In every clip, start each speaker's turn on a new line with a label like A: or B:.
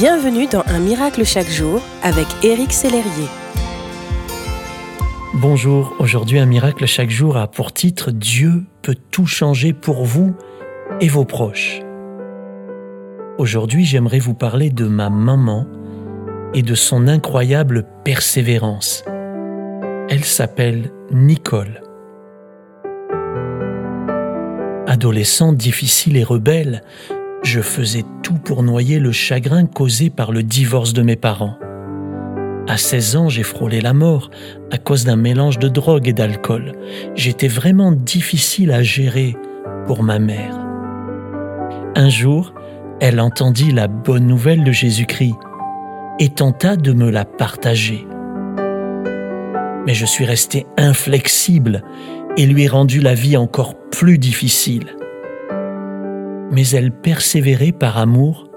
A: Bienvenue dans Un miracle chaque jour avec Éric Sellerier.
B: Bonjour, aujourd'hui Un miracle chaque jour a pour titre Dieu peut tout changer pour vous et vos proches. Aujourd'hui j'aimerais vous parler de ma maman et de son incroyable persévérance. Elle s'appelle Nicole. Adolescente difficile et rebelle, je faisais tout pour noyer le chagrin causé par le divorce de mes parents. À 16 ans, j'ai frôlé la mort à cause d'un mélange de drogue et d'alcool. J'étais vraiment difficile à gérer pour ma mère. Un jour, elle entendit la bonne nouvelle de Jésus-Christ et tenta de me la partager. Mais je suis resté inflexible et lui ai rendu la vie encore plus difficile mais elle persévérait par amour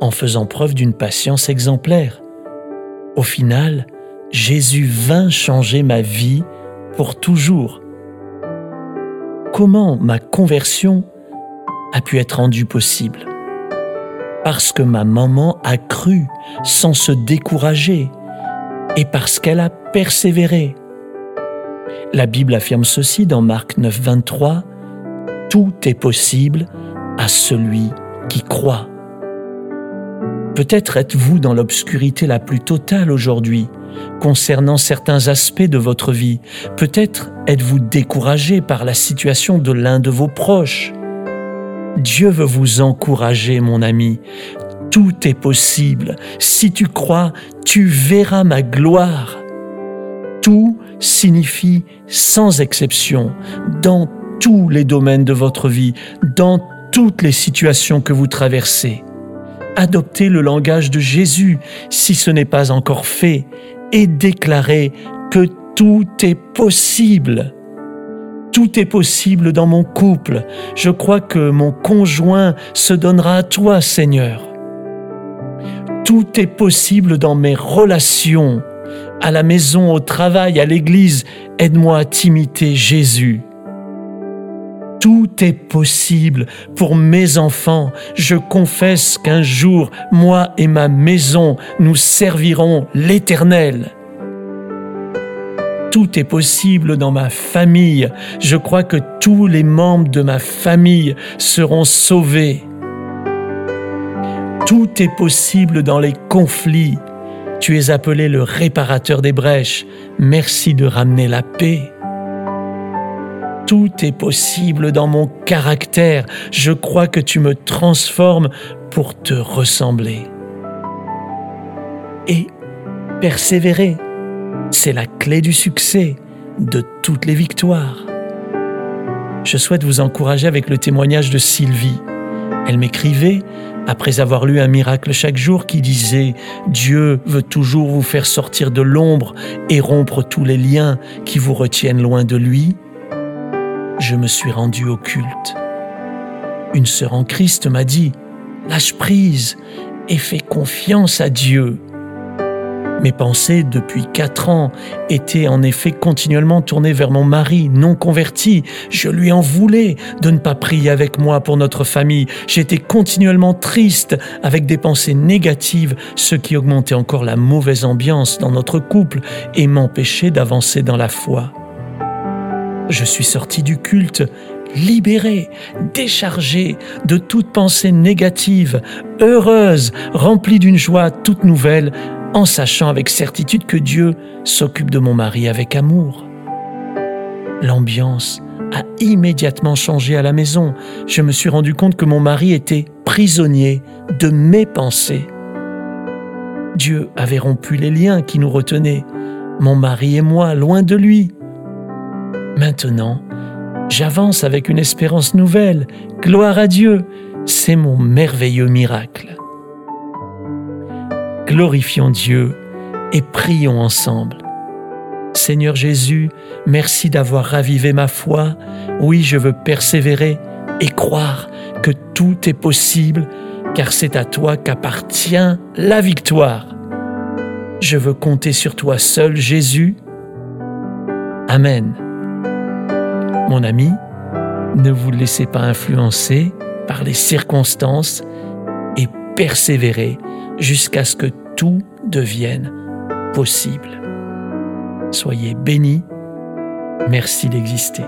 B: en faisant preuve d'une patience exemplaire. Au final, Jésus vint changer ma vie pour toujours. Comment ma conversion a pu être rendue possible? Parce que ma maman a cru sans se décourager et parce qu'elle a persévéré. La Bible affirme ceci dans Marc 9, 23, Tout est possible à celui qui croit. Peut-être êtes-vous dans l'obscurité la plus totale aujourd'hui concernant certains aspects de votre vie. Peut-être êtes-vous découragé par la situation de l'un de vos proches. Dieu veut vous encourager, mon ami. Tout est possible. Si tu crois, tu verras ma gloire. Tout signifie sans exception, dans tous les domaines de votre vie, dans toutes les situations que vous traversez. Adoptez le langage de Jésus si ce n'est pas encore fait et déclarez que tout est possible. Tout est possible dans mon couple. Je crois que mon conjoint se donnera à toi, Seigneur. Tout est possible dans mes relations, à la maison, au travail, à l'église. Aide-moi à t'imiter, Jésus. Tout est possible pour mes enfants. Je confesse qu'un jour, moi et ma maison, nous servirons l'Éternel. Tout est possible dans ma famille. Je crois que tous les membres de ma famille seront sauvés. Tout est possible dans les conflits. Tu es appelé le réparateur des brèches. Merci de ramener la paix. Tout est possible dans mon caractère. Je crois que tu me transformes pour te ressembler. Et persévérer, c'est la clé du succès, de toutes les victoires. Je souhaite vous encourager avec le témoignage de Sylvie. Elle m'écrivait, après avoir lu un miracle chaque jour qui disait ⁇ Dieu veut toujours vous faire sortir de l'ombre et rompre tous les liens qui vous retiennent loin de lui ⁇ je me suis rendu au culte. Une sœur en Christ m'a dit, lâche prise et fais confiance à Dieu. Mes pensées depuis quatre ans étaient en effet continuellement tournées vers mon mari non converti. Je lui en voulais de ne pas prier avec moi pour notre famille. J'étais continuellement triste avec des pensées négatives, ce qui augmentait encore la mauvaise ambiance dans notre couple et m'empêchait d'avancer dans la foi. Je suis sorti du culte libéré, déchargé de toute pensée négative, heureuse, remplie d'une joie toute nouvelle, en sachant avec certitude que Dieu s'occupe de mon mari avec amour. L'ambiance a immédiatement changé à la maison. Je me suis rendu compte que mon mari était prisonnier de mes pensées. Dieu avait rompu les liens qui nous retenaient, mon mari et moi, loin de lui. Maintenant, j'avance avec une espérance nouvelle. Gloire à Dieu, c'est mon merveilleux miracle. Glorifions Dieu et prions ensemble. Seigneur Jésus, merci d'avoir ravivé ma foi. Oui, je veux persévérer et croire que tout est possible, car c'est à toi qu'appartient la victoire. Je veux compter sur toi seul, Jésus. Amen. Mon ami, ne vous laissez pas influencer par les circonstances et persévérer jusqu'à ce que tout devienne possible. Soyez bénis. Merci d'exister.